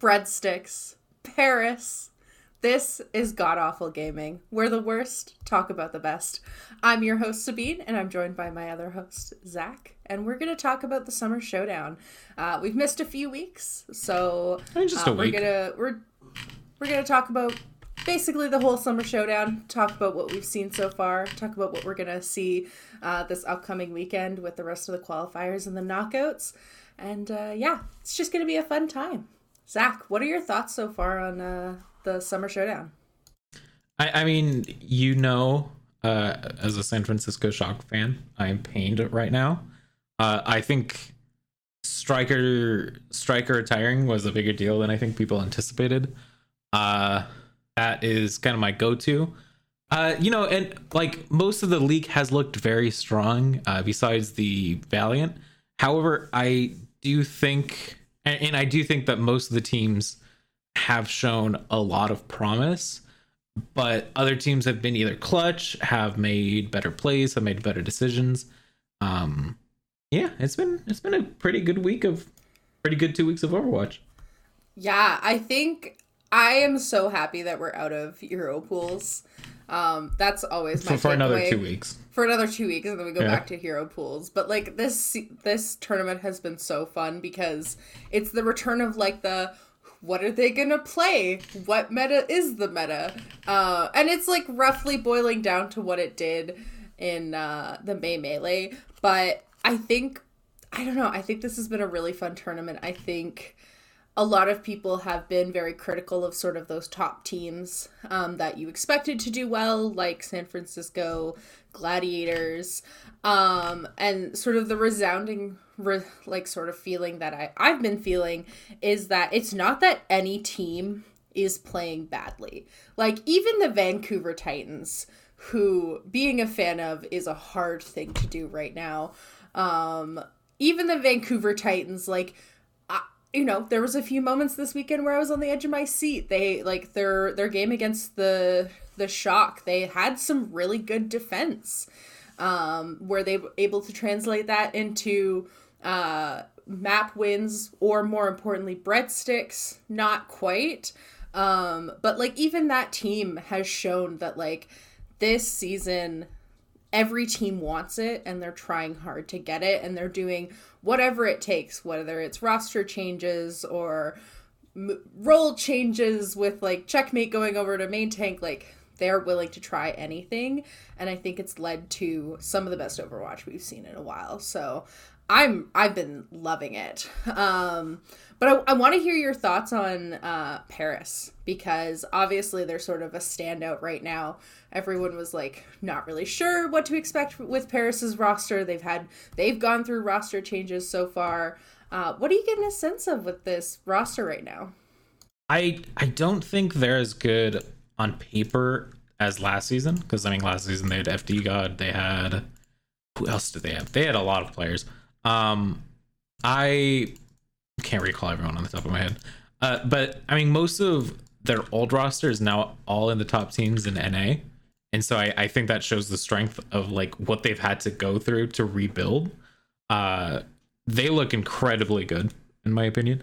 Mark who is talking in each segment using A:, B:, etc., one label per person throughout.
A: breadsticks, Paris. This is God Awful Gaming. We're the worst, talk about the best. I'm your host, Sabine, and I'm joined by my other host, Zach, and we're going to talk about the Summer Showdown. Uh, we've missed a few weeks, so
B: just
A: uh, we're
B: week.
A: gonna we're we're gonna talk about basically the whole Summer Showdown. Talk about what we've seen so far. Talk about what we're gonna see uh, this upcoming weekend with the rest of the qualifiers and the knockouts. And uh, yeah, it's just gonna be a fun time. Zach, what are your thoughts so far on uh, the Summer Showdown?
B: I, I mean, you know, uh, as a San Francisco Shock fan, I am pained right now. Uh, I think striker striker retiring was a bigger deal than I think people anticipated. Uh, that is kind of my go-to. Uh, you know, and like most of the league has looked very strong, uh, besides the Valiant. However, I do think, and, and I do think that most of the teams have shown a lot of promise, but other teams have been either clutch, have made better plays, have made better decisions. Um, yeah, it's been it's been a pretty good week of pretty good two weeks of Overwatch.
A: Yeah, I think I am so happy that we're out of hero pools. Um, that's always my
B: For, for another two weeks.
A: for another two weeks and then we go
B: Yeah.
A: back to hero pools but like this this tournament has been so fun because it's the return of like the what are they gonna play what meta is the meta uh and it's like roughly boiling down to what it did in uh the may melee but i think i don't know i think this has been a really fun tournament i think a lot of people have been very critical of sort of those top teams um, that you expected to do well, like San Francisco Gladiators, um, and sort of the resounding, re- like, sort of feeling that I, I've been feeling is that it's not that any team is playing badly. Like, even the Vancouver Titans, who being a fan of is a hard thing to do right now. Um, even the Vancouver Titans, like, you know there was a few moments this weekend where i was on the edge of my seat. They like their their game against the the shock they had some really good defense um were they able to translate that into uh map wins or more importantly breadsticks. Not quite um but like even that team has shown that like this season every team wants it and they're trying hard to get it and they're doing whatever it takes whether it's roster changes or role changes with like checkmate going over to main tank like they're willing to try anything. And i think it's led to some of the best overwatch we've seen in a while. So i'm i've been loving it. Um but i, I want to hear your thoughts on uh paris because obviously they're sort of a standout right now everyone was like not really sure what to expect with paris's roster they've had they've gone through roster changes so far uh, what are you getting a sense of with this roster right now
B: I I don't think they're as good on paper as last season because I mean last season they had FD God, they had who else did they have? They had a lot of players. Um, I can't recall everyone on the top of my head, uh, but I mean most of their old roster is now all in the top teams in NA, and so I, I think that shows the strength of like what they've had to go through to rebuild. Uh, they look incredibly good in my opinion.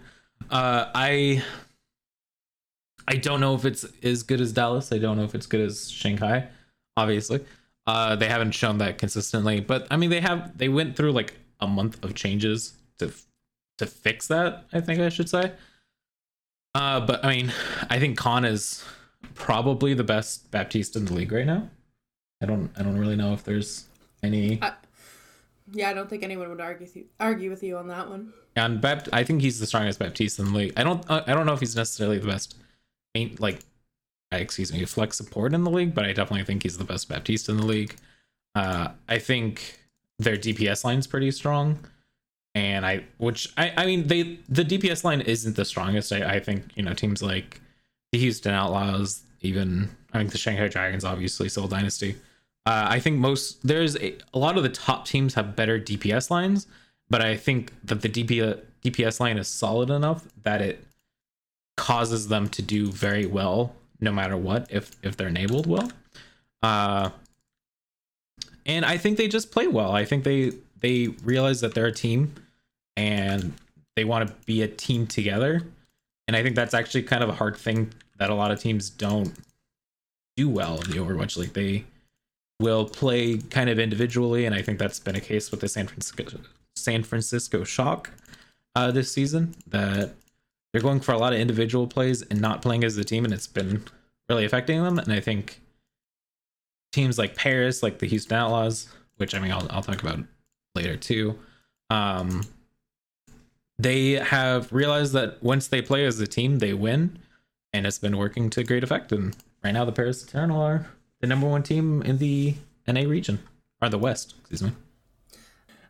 B: Uh, I I don't know if it's as good as Dallas. I don't know if it's good as Shanghai. Obviously, uh, they haven't shown that consistently. But I mean, they have. They went through like a month of changes to to fix that. I think I should say. Uh, but I mean, I think Khan is probably the best Baptiste in the league right now. I don't. I don't really know if there's any.
A: I, yeah, I don't think anyone would argue with you, argue with you on that one.
B: And Bapt, I think he's the strongest Baptiste in the league. I don't. I don't know if he's necessarily the best. Ain't like, uh, excuse me, flex support in the league, but I definitely think he's the best Baptiste in the league. Uh, I think their DPS line's pretty strong, and I, which I, I mean, they the DPS line isn't the strongest. I, I think you know teams like the Houston Outlaws, even I think the Shanghai Dragons, obviously Seoul Dynasty. Uh, I think most there's a, a lot of the top teams have better DPS lines, but I think that the DP, DPS line is solid enough that it causes them to do very well no matter what if if they're enabled well. Uh, and I think they just play well. I think they they realize that they're a team and they want to be a team together. And I think that's actually kind of a hard thing that a lot of teams don't do well in the Overwatch League. They will play kind of individually, and I think that's been a case with the San Francisco San Francisco Shock uh, this season. That they're going for a lot of individual plays and not playing as a team, and it's been really affecting them. And I think teams like Paris, like the Houston Outlaws, which I mean I'll I'll talk about later too. Um, they have realized that once they play as a team, they win, and it's been working to great effect. And right now, the Paris Eternal are the number one team in the NA region or the West. Excuse me.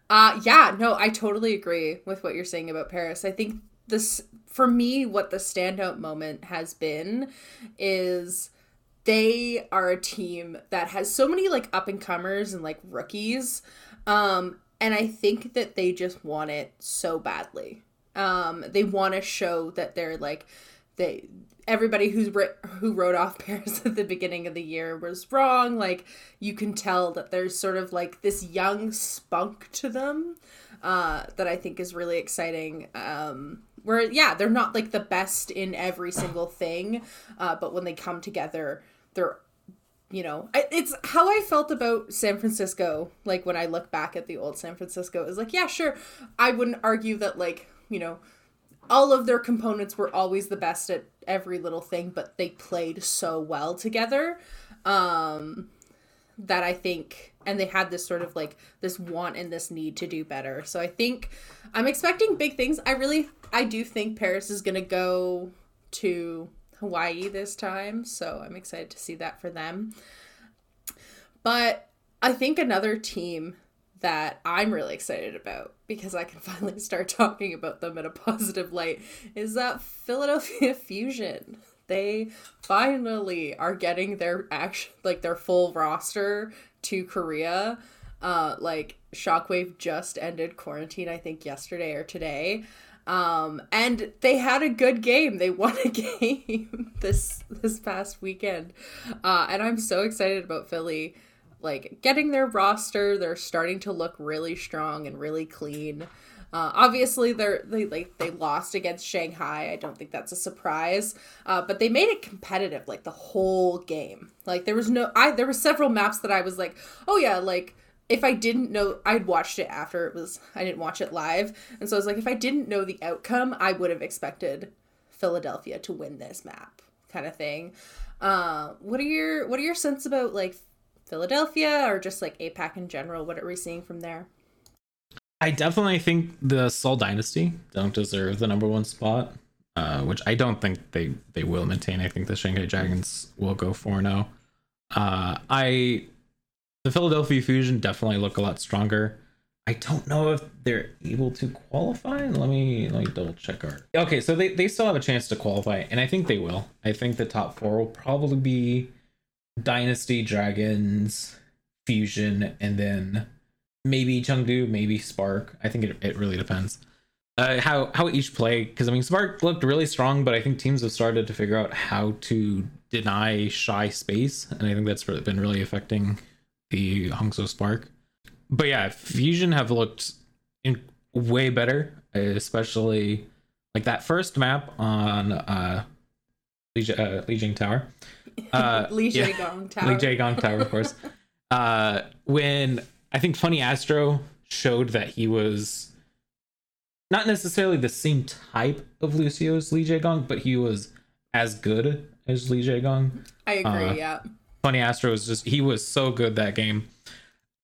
A: Uh yeah, no, I totally agree with what you're saying about Paris. I think this for me what the standout moment has been is they are a team that has so many like up and comers and like rookies. Um and I think that they just want it so badly. Um they want to show that they're like they everybody who's writ- who wrote off Paris at the beginning of the year was wrong. Like you can tell that there's sort of like this young spunk to them uh, that I think is really exciting. Um, where yeah, they're not like the best in every single thing, uh, but when they come together, they're you know it's how i felt about san francisco like when i look back at the old san francisco is like yeah sure i wouldn't argue that like you know all of their components were always the best at every little thing, but they played so well together um, that I think, and they had this sort of like this want and this need to do better. So I think I'm expecting big things. I really, I do think Paris is going to go to Hawaii this time. So I'm excited to see that for them. But I think another team that I'm really excited about because I can finally start talking about them in a positive light is that Philadelphia Fusion. They finally are getting their action like their full roster to Korea. Uh like Shockwave just ended quarantine I think yesterday or today. Um and they had a good game. They won a game this this past weekend. Uh and I'm so excited about Philly like getting their roster. They're starting to look really strong and really clean. Uh, obviously, they're they like they lost against Shanghai. I don't think that's a surprise, uh, but they made it competitive like the whole game. Like there was no, I there were several maps that I was like, oh yeah, like if I didn't know, I'd watched it after it was. I didn't watch it live, and so I was like, if I didn't know the outcome, I would have expected Philadelphia to win this map, kind of thing. Uh, what are your what are your sense about like Philadelphia or just like APAC in general? What are we seeing from there?
B: I definitely think the Seoul Dynasty don't deserve the number one spot, uh, which I don't think they they will maintain. I think the Shanghai Dragons will go 4 0. Uh, I the Philadelphia Fusion definitely look a lot stronger. I don't know if they're able to qualify. Let me let me double check our. Okay, so they, they still have a chance to qualify, and I think they will. I think the top four will probably be Dynasty, Dragons, Fusion, and then maybe Chengdu, maybe Spark. I think it, it really depends. Uh, how how each play because I mean Spark looked really strong, but I think teams have started to figure out how to deny shy space, and I think that's been really affecting the Hangzhou Spark. But yeah, Fusion have looked in way better, especially like that first map on uh, Lijiang, uh, Tower.
A: Uh, Lee Jae Tower.
B: Lee Jae Gong Tower, of course. uh, when I think Funny Astro showed that he was not necessarily the same type of Lucio's Li Lee Gong, but he was as good as Li Jae Gong.
A: I agree, uh, yeah.
B: Funny Astro was just he was so good that game.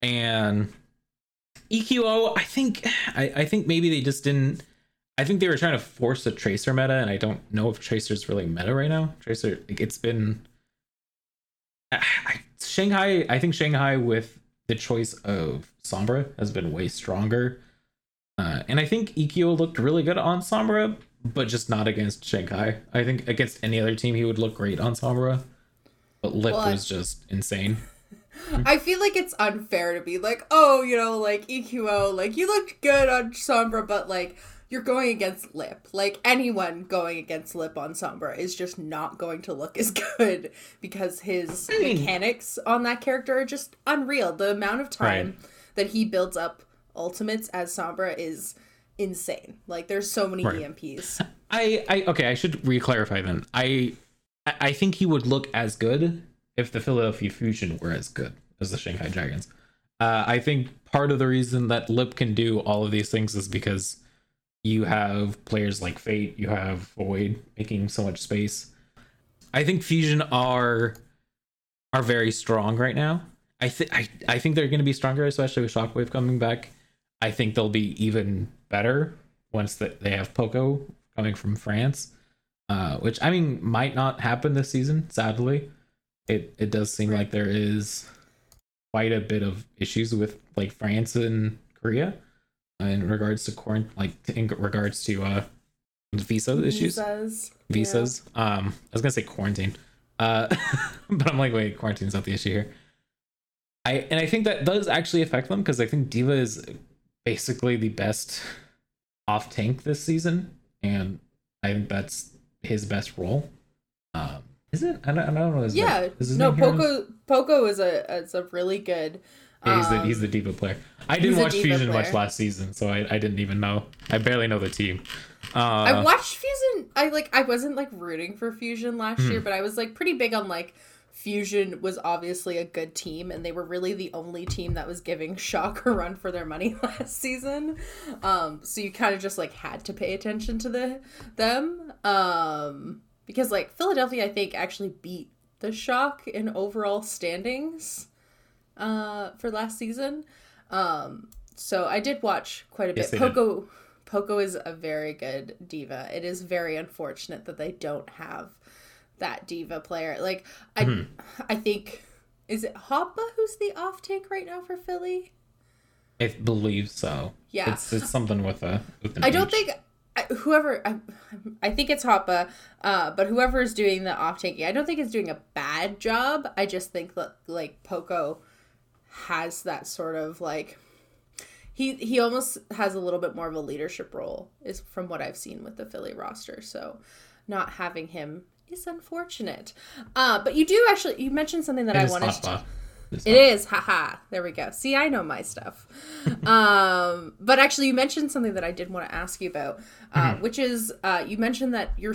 B: And EQO, I think I, I think maybe they just didn't I think they were trying to force a tracer meta, and I don't know if tracer's really meta right now. Tracer, it's been I, Shanghai. I think Shanghai with the choice of Sombra has been way stronger, uh, and I think EQO looked really good on Sombra, but just not against Shanghai. I think against any other team he would look great on Sombra, but Lip well, was just insane.
A: I feel like it's unfair to be like, oh, you know, like EQO, like you looked good on Sombra, but like you're going against Lip. Like anyone going against Lip on Sombra is just not going to look as good because his I mean, mechanics on that character are just unreal. The amount of time right. that he builds up ultimates as Sombra is insane. Like there's so many right. EMPs.
B: I, I okay, I should re-clarify then. I I think he would look as good if the Philadelphia Fusion were as good as the Shanghai Dragons. Uh, I think part of the reason that Lip can do all of these things is because you have players like Fate, you have Void making so much space. I think Fusion are are very strong right now. I think I I think they're going to be stronger, especially with Shockwave coming back. I think they'll be even better once that they have Poco coming from France, uh, which I mean might not happen this season. Sadly, it it does seem like there is quite a bit of issues with like France and Korea in regards to quarant like in regards to uh visa issues visas, visas. Yeah. um i was gonna say quarantine uh but i'm like wait quarantine's not the issue here i and i think that does actually affect them because i think D.Va is basically the best off tank this season and i think that's his best role um is it i don't, I don't know
A: his yeah no poco poco is a is a really good
B: yeah, he's the he's the D.Va player. I didn't watch Fusion player. much last season, so I, I didn't even know. I barely know the team.
A: Uh, I watched Fusion. I like I wasn't like rooting for Fusion last mm-hmm. year, but I was like pretty big on like Fusion was obviously a good team, and they were really the only team that was giving Shock a run for their money last season. Um, so you kind of just like had to pay attention to the them um, because like Philadelphia, I think actually beat the Shock in overall standings uh, for last season. Um, so I did watch quite a yes, bit. Poco did. Poco is a very good D.Va. It is very unfortunate that they don't have that D.Va player. Like I mm-hmm. I think is it Hotba who's the off tank right now for Philly?
B: I believe so. Yeah, it's, it's something with a. With
A: I don't think I, whoever I, I think it's Hotba, uh, but whoever is doing the off tanking, I don't think it's doing a bad job. I just think that like Poco has that sort of like he he almost has a little bit more of a leadership role is from what I've seen with the Philly roster. So not having him is unfortunate. Uh, but you do actually you mentioned something that it I wanted to it is, haha. There we go. See, I know my stuff. um, but actually, you mentioned something that I did want to ask you about, uh, mm-hmm. which is uh, you mentioned that you're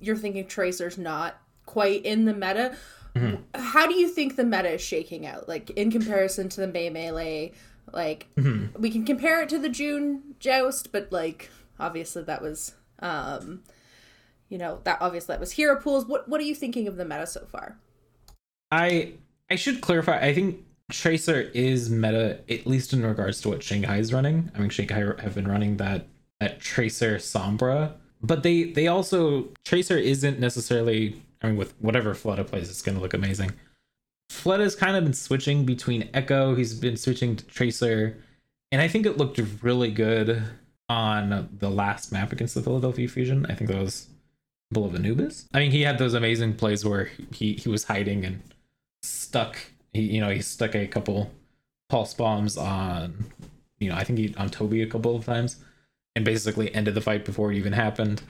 A: you're thinking Tracer's not quite in the meta. Mm-hmm. How do you think the meta is shaking out? Like in comparison to the May Melee, like mm-hmm. we can compare it to the June Joust, but like obviously that was um you know, that obviously that was hero pools. What what are you thinking of the meta so far?
B: I I should clarify. I think Tracer is meta at least in regards to what Shanghai is running. I mean Shanghai have been running that that Tracer Sombra, but they they also Tracer isn't necessarily I mean, with whatever Fleta plays, it's going to look amazing. Fleta's kind of been switching between Echo. He's been switching to Tracer, and I think it looked really good on the last map against the Philadelphia Fusion. I think that was Bull of Anubis. I mean, he had those amazing plays where he he was hiding and stuck. He you know he stuck a couple pulse bombs on you know I think he on Toby a couple of times and basically ended the fight before it even happened.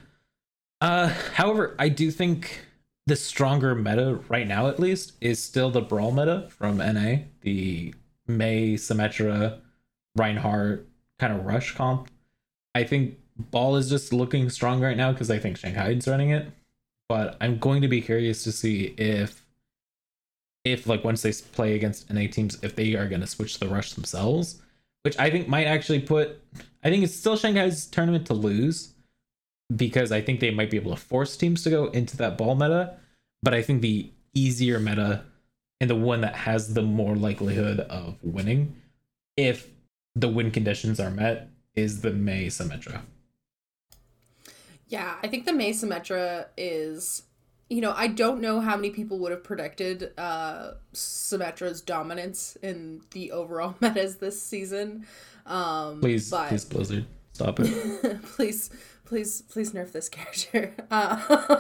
B: Uh, however, I do think the stronger meta right now, at least, is still the Brawl meta from NA, the Mei Symmetra, Reinhardt kind of rush comp. I think Ball is just looking strong right now because I think Shanghai's running it. But I'm going to be curious to see if, if like once they play against NA teams, if they are going to switch the rush themselves, which I think might actually put. I think it's still Shanghai's tournament to lose, because I think they might be able to force teams to go into that ball meta. But I think the easier meta and the one that has the more likelihood of winning, if the win conditions are met, is the Mei Symmetra.
A: Yeah, I think the Mei Symmetra is you know, I don't know how many people would have predicted uh Symmetra's dominance in the overall metas this season. Um
B: please, but... please Blizzard, stop
A: it. please please please nerf this character.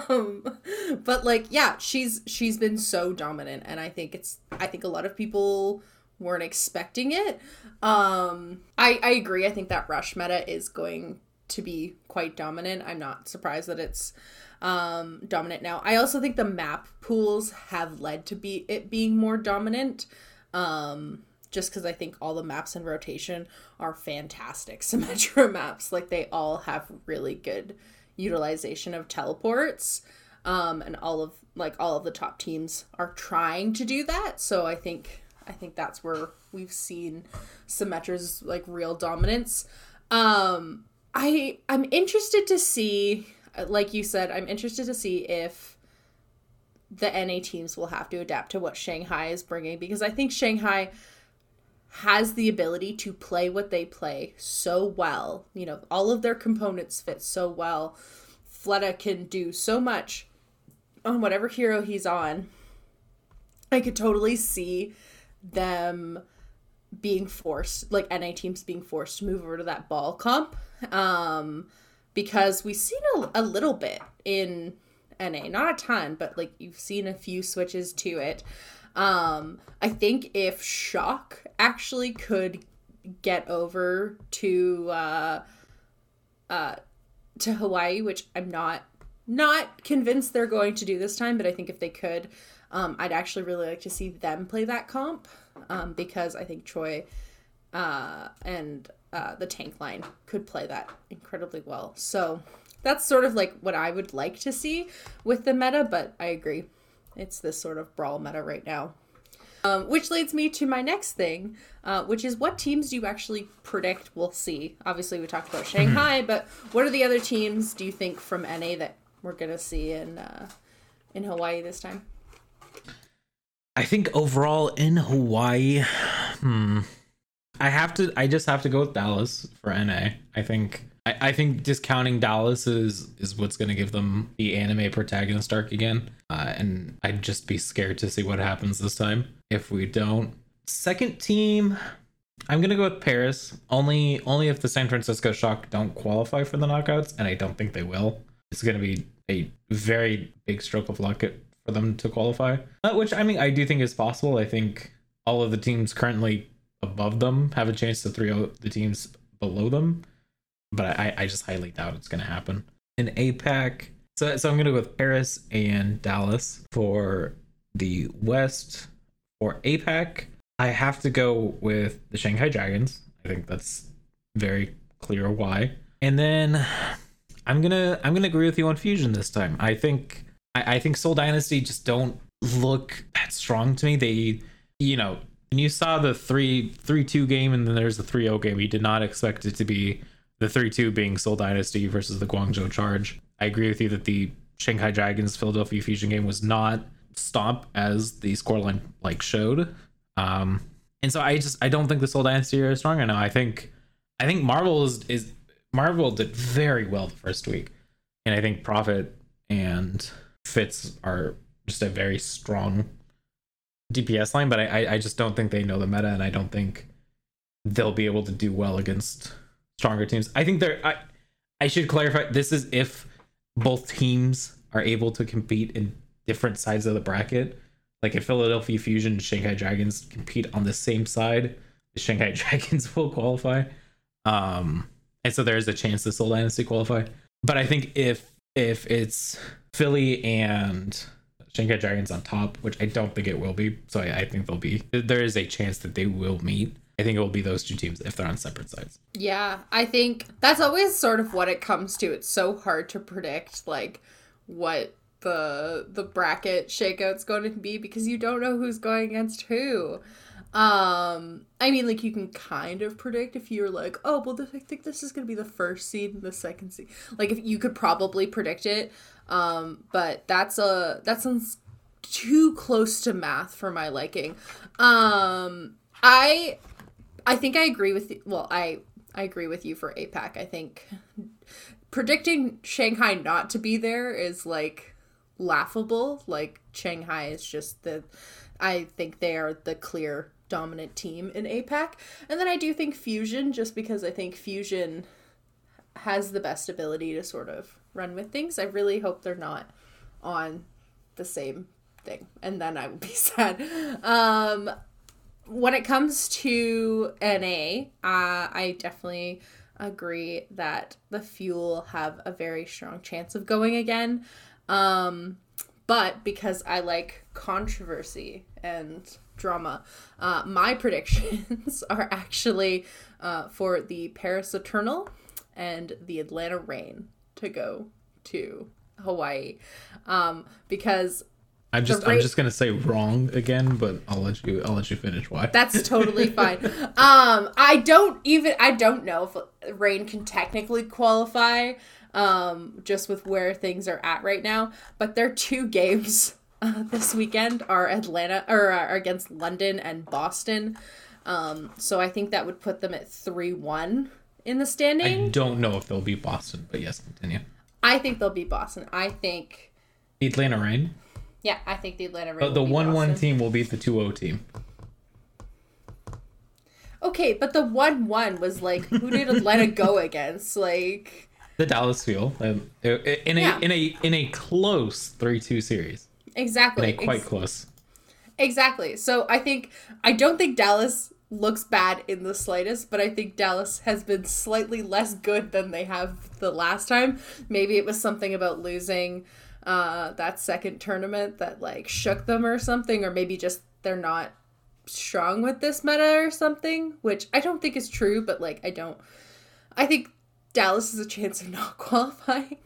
A: Um, but like yeah she's she's been so dominant and i think it's i think a lot of people weren't expecting it. Um i i agree. I think that rush meta is going to be quite dominant. I'm not surprised that it's um dominant now i also think the map pools have led to be it being more dominant um just because I think all the maps in rotation are fantastic Symmetra maps. Like they all have really good utilization of teleports. Um, and all of like all of the top teams are trying to do that. So I think I think that's where we've seen Symmetra's like real dominance. Um, I I'm interested to see, like you said, I'm interested to see if the NA teams will have to adapt to what Shanghai is bringing because I think Shanghai has the ability to play what they play so well. You know, all of their components fit so well. Fleta can do so much on whatever hero he's on. I could totally see them being forced, like NA teams being forced to move over to that ball comp. Um, because we've seen a, a little bit in NA, not a ton, but like you've seen a few switches to it. Um, I think if Shock actually could get over to uh, uh, to Hawaii, which I'm not not convinced they're going to do this time, but I think if they could, um, I'd actually really like to see them play that comp um, because I think Choi uh, and uh, the tank line could play that incredibly well. So that's sort of like what I would like to see with the meta, but I agree. It's this sort of brawl meta right now. Um, which leads me to my next thing, uh, which is what teams do you actually predict we'll see? Obviously, we talked about Shanghai, but what are the other teams do you think from NA that we're gonna see in uh, in Hawaii this time?
B: I think overall in Hawaii, hmm, I have to. I just have to go with Dallas for NA. I think. I, I think discounting Dallas is is what's going to give them the anime protagonist arc again, uh, and I'd just be scared to see what happens this time if we don't. Second team, I'm gonna go with Paris. Only only if the San Francisco Shock don't qualify for the knockouts, and I don't think they will. It's gonna be a very big stroke of luck for them to qualify. Uh, which I mean, I do think is possible. I think all of the teams currently above them have a chance to 3 the teams below them, but I, I just highly doubt it's going to happen. In APAC, so, so I'm going to go with Paris and Dallas for the West. For APAC, I have to go with the Shanghai Dragons. I think that's very clear why. And then I'm gonna I'm gonna agree with you on Fusion this time. I think I, I think Seoul Dynasty just don't look that strong to me. They, you know, when you saw the 3 3 2 game and then there's the 3-0 game, you did not expect it to be the 3-2 being Seoul Dynasty versus the Guangzhou Charge. I agree with you that the Shanghai Dragons Philadelphia Fusion game was not stomp as the scoreline like showed. Um and so I just I don't think the Seoul Dynasty are strong enough. I think I think Marvel is, is Marvel did very well the first week. And I think Profit and Fits are just a very strong DPS line, but I, I just don't think they know the meta, and I don't think they'll be able to do well against stronger teams. I think they're. I, I should clarify. This is if both teams are able to compete in different sides of the bracket. Like if Philadelphia Fusion and Shanghai Dragons compete on the same side, the Shanghai Dragons will qualify. Um, and so there is a chance the Seoul Dynasty qualify. But I think if if it's Philly and Shanghai Dragons on top, which I don't think it will be, so I, I think they'll be there is a chance that they will meet. I think it will be those two teams if they're on separate sides.
A: Yeah, I think that's always sort of what it comes to. It's so hard to predict like what the the bracket shakeout's going to be because you don't know who's going against who. Um, I mean, like you can kind of predict if you're like, oh, well, this, I think this is gonna be the first seed and the second seed. Like, if you could probably predict it, um, but that's a that sounds too close to math for my liking. Um, I I think I agree with you. Well, I I agree with you for APAC. I think predicting Shanghai not to be there is like laughable. Like Shanghai is just the I think they are the clear dominant team in APAC. And then I do think Fusion, just because I think Fusion has the best ability to sort of run with things. I really hope they're not on the same thing. And then I will be sad. Um, when it comes to NA, uh, I definitely agree that the Fuel have a very strong chance of going again. Um, but because I like controversy and drama, uh, my predictions are actually uh, for the Paris Eternal and the Atlanta Reign to go to Hawaii, um, because
B: I'm just I'm just gonna say wrong again, but I'll let you I'll let you finish why.
A: That's totally fine. Um, I don't even I don't know if Reign can technically qualify, um, just with where things are at right now. But their two games uh, this weekend are Atlanta or are against London and Boston. Um, so I think that would put them at three one in the standing.
B: I don't know if they'll beat Boston, but yes, continue.
A: I think they'll beat Boston. I think
B: The Atlanta Reign.
A: yeah, I think the Atlanta Reign.
B: But the one one team will beat the 2-0 team.
A: Okay, but the one one was like who did Atlanta go against? Like
B: The Dallas Fuel um, in a
A: Yeah.
B: in a in a close 3-2 series.
A: Exactly.
B: quite
A: Ex-
B: close.
A: Exactly. So I think I don't think Dallas looks bad in the slightest, but I think Dallas has been slightly less good than they have the last time. Maybe it was something about losing uh that second tournament that like shook them or something or maybe just they're not strong with this meta or something, which I don't think is true, but like I don't I think Dallas has a chance of not qualifying.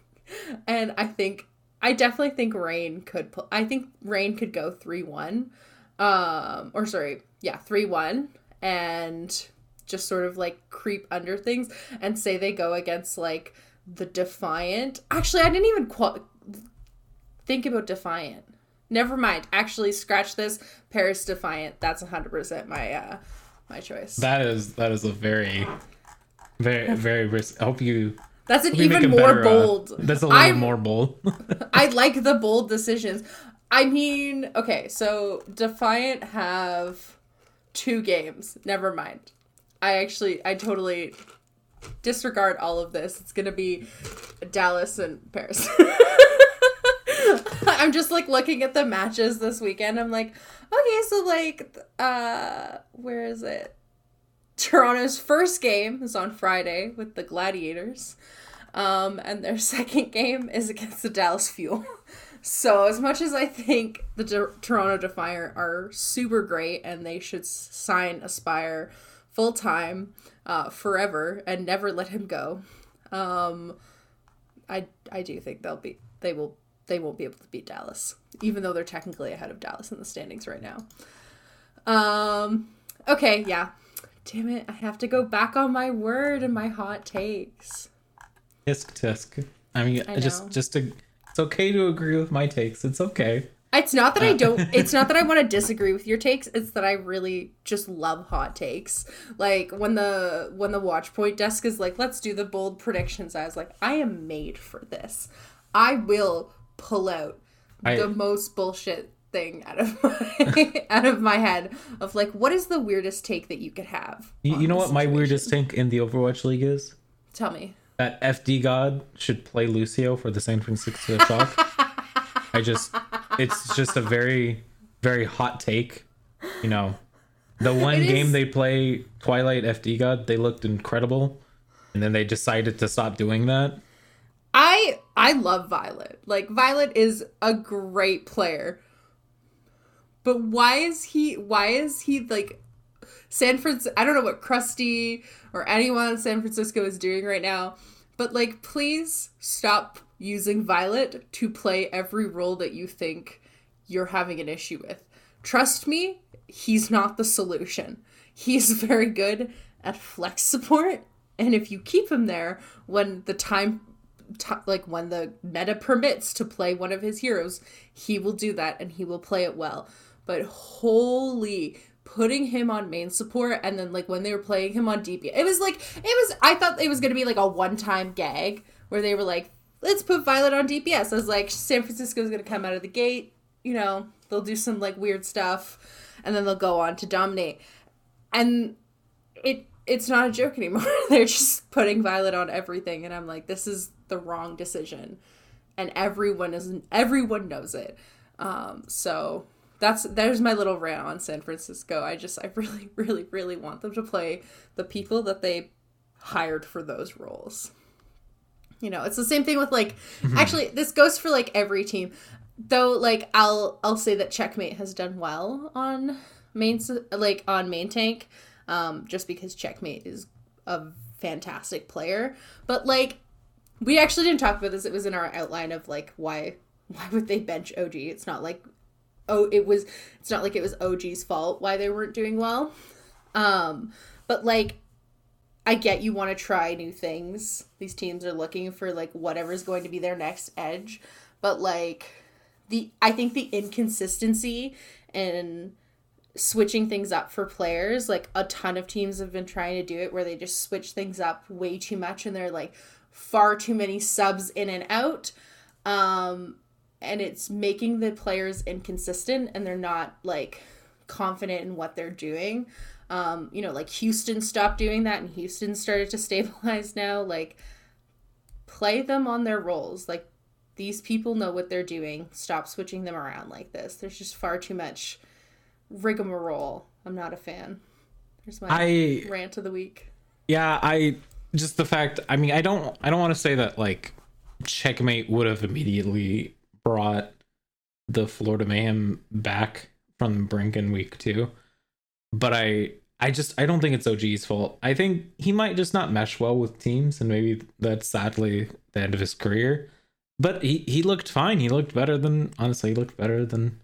A: And I think I definitely think Reign could pu- I think Reign could go 3-1. Um or sorry, yeah, 3-1 and just sort of like creep under things and say they go against like the Defiant. Actually, I didn't even qual- think about Defiant. Never mind. Actually, scratch this. Paris Defiant. That's 100% my uh my choice.
B: That is that is a very very very risk. I hope you
A: That's an
B: hope you make
A: even more
B: better, uh,
A: bold.
B: that's a little
A: I'm-
B: more bold.
A: I like the bold decisions. I mean, okay, so Defiant have two games. Never mind. I actually, I totally disregard all of this. It's gonna be Dallas and Paris. I'm just like looking at the matches this weekend. I'm like, okay, so like, uh, where is it? Toronto's first game is on Friday with the Gladiators. Um, and their second game is against the Dallas Fuel. So, as much as I think the Tor- Toronto Defiant are super great and they should sign Aspire full time, uh, forever, and never let him go, um, I I do think they'll be they will they won't be able to beat Dallas, even though they're technically ahead of Dallas in the standings right now. Um, okay, yeah. Damn it, I have to go back on my word and my hot takes.
B: tisk tisk. I mean,
A: I
B: just just to it's okay to agree with my takes. It's okay.
A: It's not that I uh. don't it's not that I want to disagree with your takes, it's that I really just love hot takes. Like when the when the Watchpoint desk is like, let's do the bold predictions, I was like, I am made for this. I will pull out
B: I-
A: the most bullshit thing out of my out of my head of like what is the weirdest take that you could have?
B: You, you know what my weirdest take in the Overwatch League is?
A: Tell me.
B: That FD God should play Lucio for the San Francisco Shock. I just, it's just a very, very hot take. You know, the one
A: It
B: game
A: is-
B: they play Twilight FD God, they looked incredible, and then they decided to stop doing that.
A: I I love Violet. Like Violet is a great player. But why is he why is he like San Francisco I don't know what Crusty or anyone in San Francisco is doing right now, but like please stop using Violet to play every role that you think you're having an issue with. Trust me, he's not the solution. He's very good at flex support, and if you keep him there when the time t- like when the meta permits to play one of his heroes, he will do that and he will play it well. But holy putting him on main support and then like when they were playing him on DP, it was like it was I thought it was gonna be like a one-time gag where they were like, let's put Violet on DPS. I was like, San Francisco's gonna come out of the gate, you know, they'll do some like weird stuff and then they'll go on to dominate. And it it's not a joke anymore. They're just putting Violet on everything, and I'm like, this is the wrong decision, and everyone is everyone knows it. Um, so that's there's my little rant on San Francisco. I just I really really really want them to play the people that they hired for those roles. You know, it's the same thing with like actually this goes for like every team. though like I'll I'll say that Checkmate has done well on main like on main tank um just because Checkmate is a fantastic player but like we actually didn't talk about this it was in our outline of like why why would they bench OG it's not like oh it was it's not like it was OG's fault why they weren't doing well um but like I get you want to try new things. These teams are looking for like whatever's going to be their next edge, but like the I think the inconsistency and switching things up for players, like a ton of teams have been trying to do it where they just switch things up way too much and they're like far too many subs in and out. Um and it's making the players inconsistent and they're not like confident in what they're doing. Um, you know, like Houston stopped doing that and Houston started to stabilize now. Like, play them on their roles. Like, these people know what they're doing. Stop switching them around like this. There's just far too much rigmarole. I'm not a fan. There's my I, rant of the week.
B: Yeah, I just the fact. I mean, I don't. I don't want to say that like checkmate would have immediately brought the Florida Mayhem back from brink in week two, but I I just I don't think it's OG's fault. I think he might just not mesh well with teams, and maybe that's sadly the end of his career. But he he looked fine. He looked better than honestly. He looked better than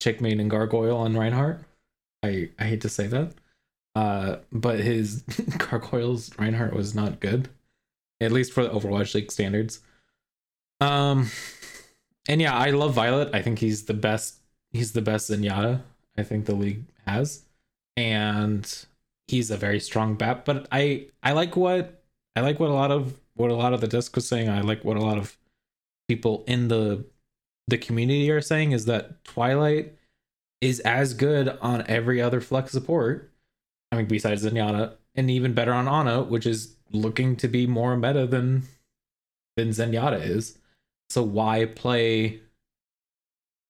B: Checkmate and Gargoyle on Reinhardt. I I hate to say that, uh, but his Gargoyles Reinhardt was not good, at least for the Overwatch League standards. Um, and yeah, I love Violet. I think he's the best. He's the best Zenyatta I think the league has and he's a very strong bat. But I I like what I like what a lot of what a lot of the disc was saying. I like what a lot of people in the the community are saying is that Twilight is as good on every other flex support. I mean, besides Zenyatta, and even better on Ana, which is looking to be more meta than than Zenyatta is. So why play?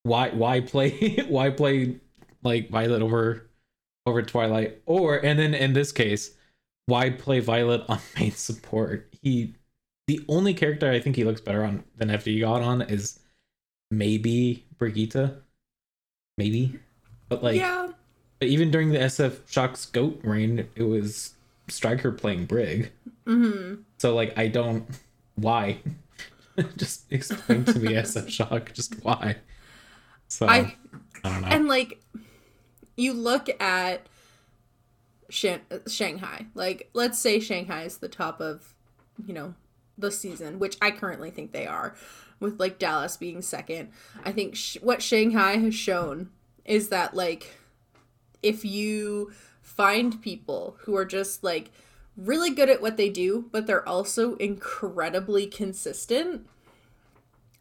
B: Why why play? why play like Violet over over Twilight, or and then in this case, why play Violet on main support? He the only character I think he looks better on than FD God on is maybe Brigitte, maybe, but like yeah. But even during the SF Shock's Goat reign, it was Striker playing Brig. Mm-hmm. So like I don't why. just explain to me SF Shock just why. So I,
A: I don't know. And like you look at Shanghai. Like, let's say Shanghai is the top of, you know, the season, which I currently think they are, with like Dallas being second. I think sh- what Shanghai has shown is that, like, if you find people who are just like really good at what they do, but they're also incredibly consistent,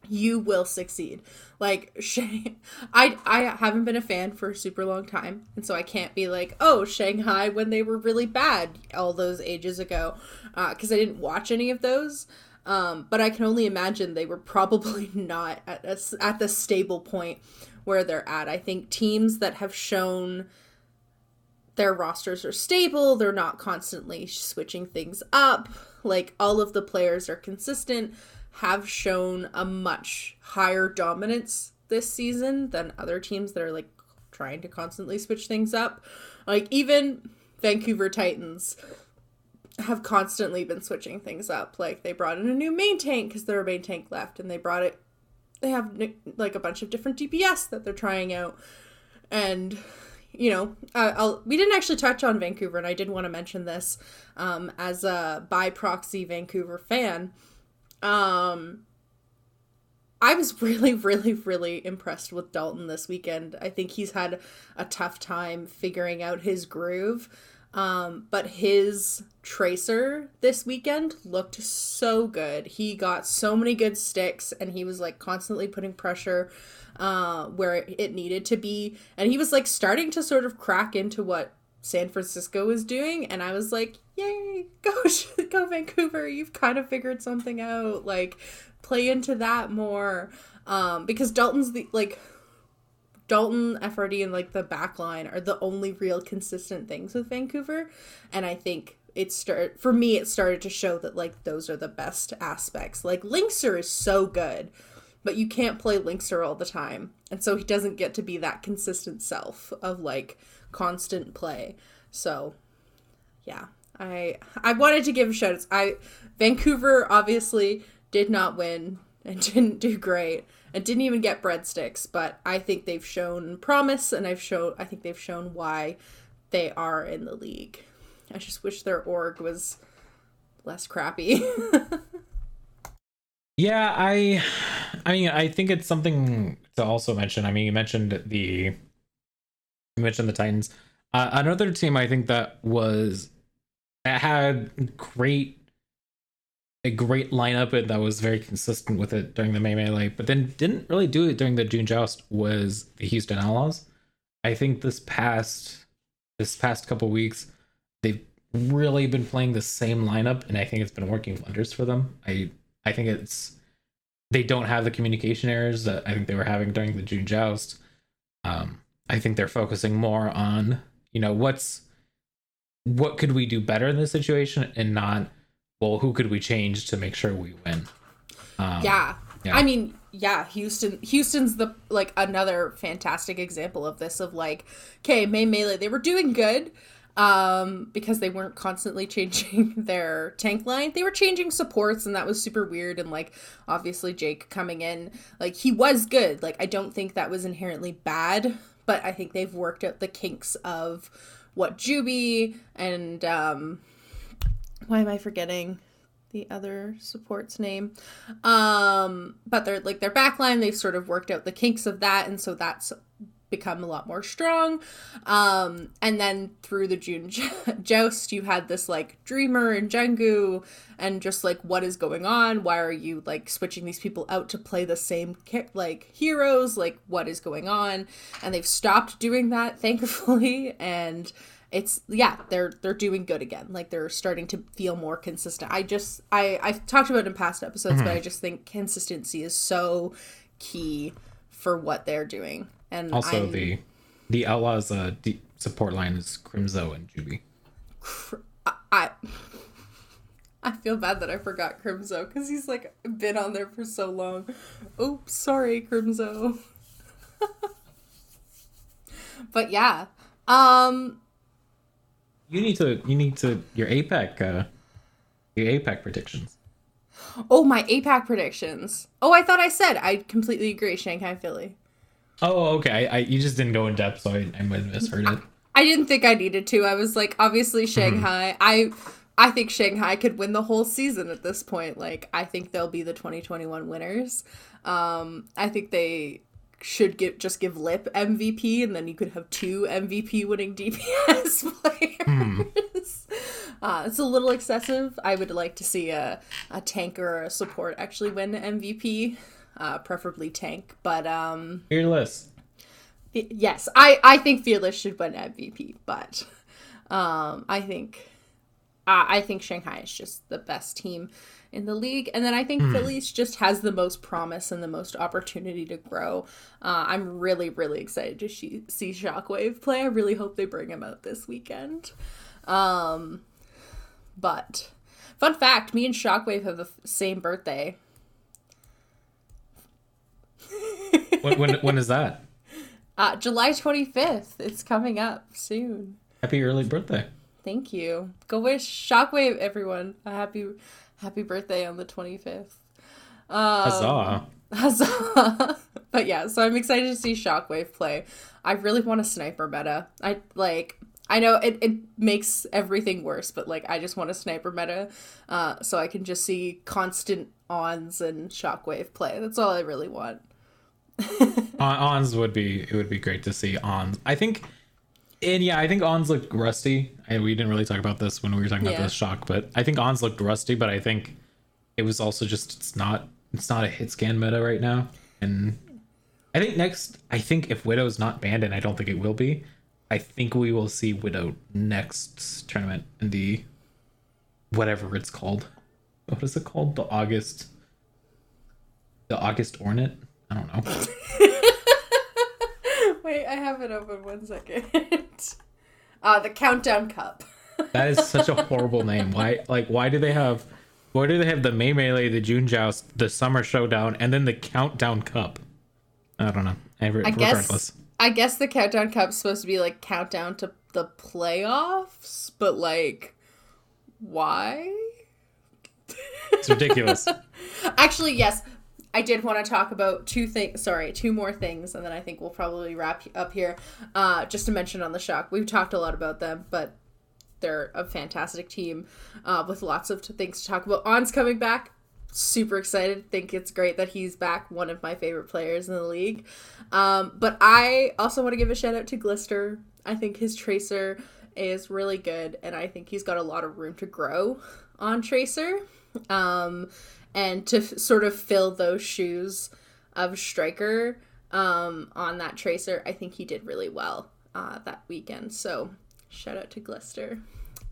A: you will succeed. Like Shang I I haven't been a fan for a super long time, and so I can't be like, "Oh, Shanghai when they were really bad all those ages ago." Uh cuz I didn't watch any of those. Um, but I can only imagine they were probably not at a, at the stable point where they're at. I think teams that have shown their rosters are stable, they're not constantly switching things up, like all of the players are consistent have shown a much higher dominance this season than other teams that are like trying to constantly switch things up. Like even Vancouver Titans have constantly been switching things up. Like they brought in a new main tank because there a main tank left, and they brought it. They have like a bunch of different DPS that they're trying out, and you know, uh, we didn't actually touch on Vancouver, and I did want to mention this um, as a by proxy Vancouver fan. Um, I was really, really, really impressed with Dalton this weekend. I think he's had a tough time figuring out his groove. Um, but his tracer this weekend looked so good. He got so many good sticks and he was like constantly putting pressure uh, where it needed to be. And he was like starting to sort of crack into what San Francisco was doing, and I was like, "Yay, go go Vancouver! You've kind of figured something out. Like, play into that more." Um, because Dalton's the like Dalton, FRD, and like the backline are the only real consistent things with Vancouver, and I think it start for me. It started to show that like those are the best aspects. Like Linkzr is so good, but you can't play Linkzr all the time. And so he doesn't get to be that consistent self of like constant play. So yeah. I I wanted to give shout outs. I Vancouver obviously did not win and didn't do great and didn't even get breadsticks, but I think they've shown promise and I've shown I think they've shown why they are in the league. I just wish their org was less crappy.
B: yeah, I I mean, I think it's something to also mention. I mean, you mentioned the you mentioned the Titans. Uh, another team I think that was that had great a great lineup and that was very consistent with it during the May Melee, but then didn't really do it during the June Joust was the Houston Outlaws. I think this past this past couple weeks they've really been playing the same lineup and I think it's been working wonders for them. I I think it's they don't have the communication errors that I think they were having during the June Joust. Um, I think they're focusing more on you know what's what could we do better in this situation and not well who could we change to make sure we win
A: um, yeah. yeah i mean yeah houston houston's the like another fantastic example of this of like okay may melee they were doing good um because they weren't constantly changing their tank line they were changing supports and that was super weird and like obviously jake coming in like he was good like i don't think that was inherently bad but i think they've worked out the kinks of what Juby and um why am I forgetting the other support's name? Um but they're like their backline, they've sort of worked out the kinks of that and so that's become a lot more strong. Um, and then through the June joust, you had this like Dreamer and Jengu, and just like what is going on? Why are you like switching these people out to play the same like heroes? Like what is going on? And they've stopped doing that, thankfully, and it's yeah they're they're doing good again like they're starting to feel more consistent i just i i've talked about in past episodes mm-hmm. but i just think consistency is so key for what they're doing and
B: also I'm, the the outlaws uh support line is Crimzo and Juby.
A: I I feel bad that I forgot Crimzo because he's like been on there for so long. Oops, sorry, Crimzo. but yeah, um,
B: you need to you need to your APAC uh your APAC predictions.
A: Oh, my APAC predictions. Oh, I thought I said I completely agree. Shanghai, Philly.
B: Oh, okay. I, you just didn't go in depth, so I, I might have misheard it.
A: I didn't think I needed to. I was like, obviously mm-hmm. Shanghai. I I think Shanghai could win the whole season at this point. Like, I think they'll be the 2021 winners. Um, I think they should give just give Lip MVP, and then you could have two MVP winning DPS players. Mm. Uh, it's a little excessive. I would like to see a, a tank or a support actually win MVP uh, preferably tank. But um,
B: fearless.
A: Yes, I I think fearless should win MVP, but um, I think uh, I think Shanghai is just the best team in the league, and then I think mm. Phillies just has the most promise and the most opportunity to grow. Uh, I'm really really excited to see, see Shockwave play. I really hope they bring him out this weekend. Um, but fun fact: me and Shockwave have the same birthday.
B: When, when, when is that?
A: Uh, July 25th. It's coming up soon.
B: Happy early birthday.
A: Thank you. Go wish Shockwave everyone a happy happy birthday on the 25th. Um, Huzzah. Huzzah. but yeah, so I'm excited to see Shockwave play. I really want a sniper meta. I like I know it, it makes everything worse, but like I just want a sniper meta, uh, so I can just see constant Ans and shockwave play. That's all I really want.
B: Uh, Ans would be it would be great to see Ans. I think, and yeah, I think Ans looked rusty. I, we didn't really talk about this when we were talking about yeah. the shock, but I think Ans looked rusty. But I think it was also just it's not it's not a hit scan meta right now, and I think next I think if Widow's not banned, and I don't think it will be, I think we will see Widow next tournament in the whatever it's called. What is it called? The August the August Ornate? I don't know.
A: Wait, I have it open one second. uh the Countdown Cup.
B: that is such a horrible name. Why like why do they have Why do they have the May Melee, the June Joust, the Summer Showdown, and then the Countdown Cup? I don't know. Every,
A: I guess I guess the Countdown Cup's supposed to be like countdown to the playoffs, but like why?
B: It's ridiculous.
A: Actually, yes. I did want to talk about two things. Sorry, two more things, and then I think we'll probably wrap up here. Uh, just to mention on the shock, we've talked a lot about them, but they're a fantastic team uh, with lots of things to talk about. Ans's coming back. Super excited. Think it's great that he's back. One of my favorite players in the league. Um, but I also want to give a shout out to Glister. I think his Tracer is really good, and I think he's got a lot of room to grow on Tracer. Um, and to f- sort of fill those shoes of Striker um, on that Tracer, I think he did really well uh, that weekend. So shout out to Glister.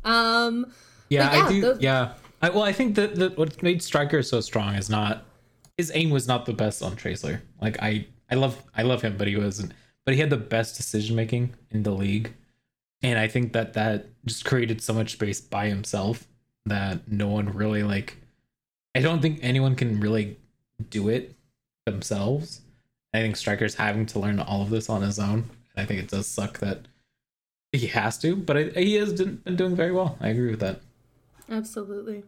A: Um,
B: yeah, yeah, I do. Those... Yeah, I, well, I think that, that what made Striker so strong is not his aim was not the best on Tracer. Like I, I love, I love him, but he wasn't. But he had the best decision making in the league, and I think that that just created so much space by himself that no one really like. I don't think anyone can really do it themselves. I think Striker's having to learn all of this on his own. I think it does suck that he has to, but I, he has been doing very well. I agree with that.
A: Absolutely.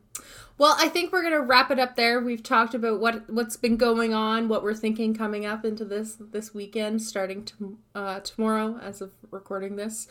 A: Well, I think we're gonna wrap it up there. We've talked about what what's been going on, what we're thinking coming up into this this weekend, starting to, uh, tomorrow as of recording this.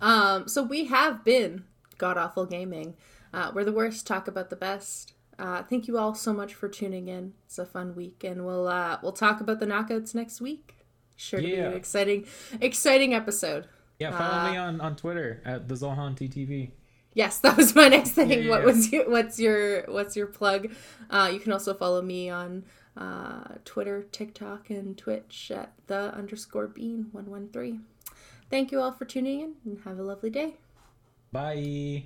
A: Um, so we have been god awful gaming. Uh, we're the worst. Talk about the best. Uh, thank you all so much for tuning in. It's a fun week, and we'll uh, we'll talk about the knockouts next week. Sure to yeah. be an exciting exciting episode.
B: Yeah, follow uh, me on, on Twitter at the Zohan TTV.
A: Yes, that was my next thing. Yeah, yeah, what was your what's your what's your plug? Uh, you can also follow me on uh, Twitter, TikTok, and Twitch at the underscore bean one one three. Thank you all for tuning in and have a lovely day.
B: Bye.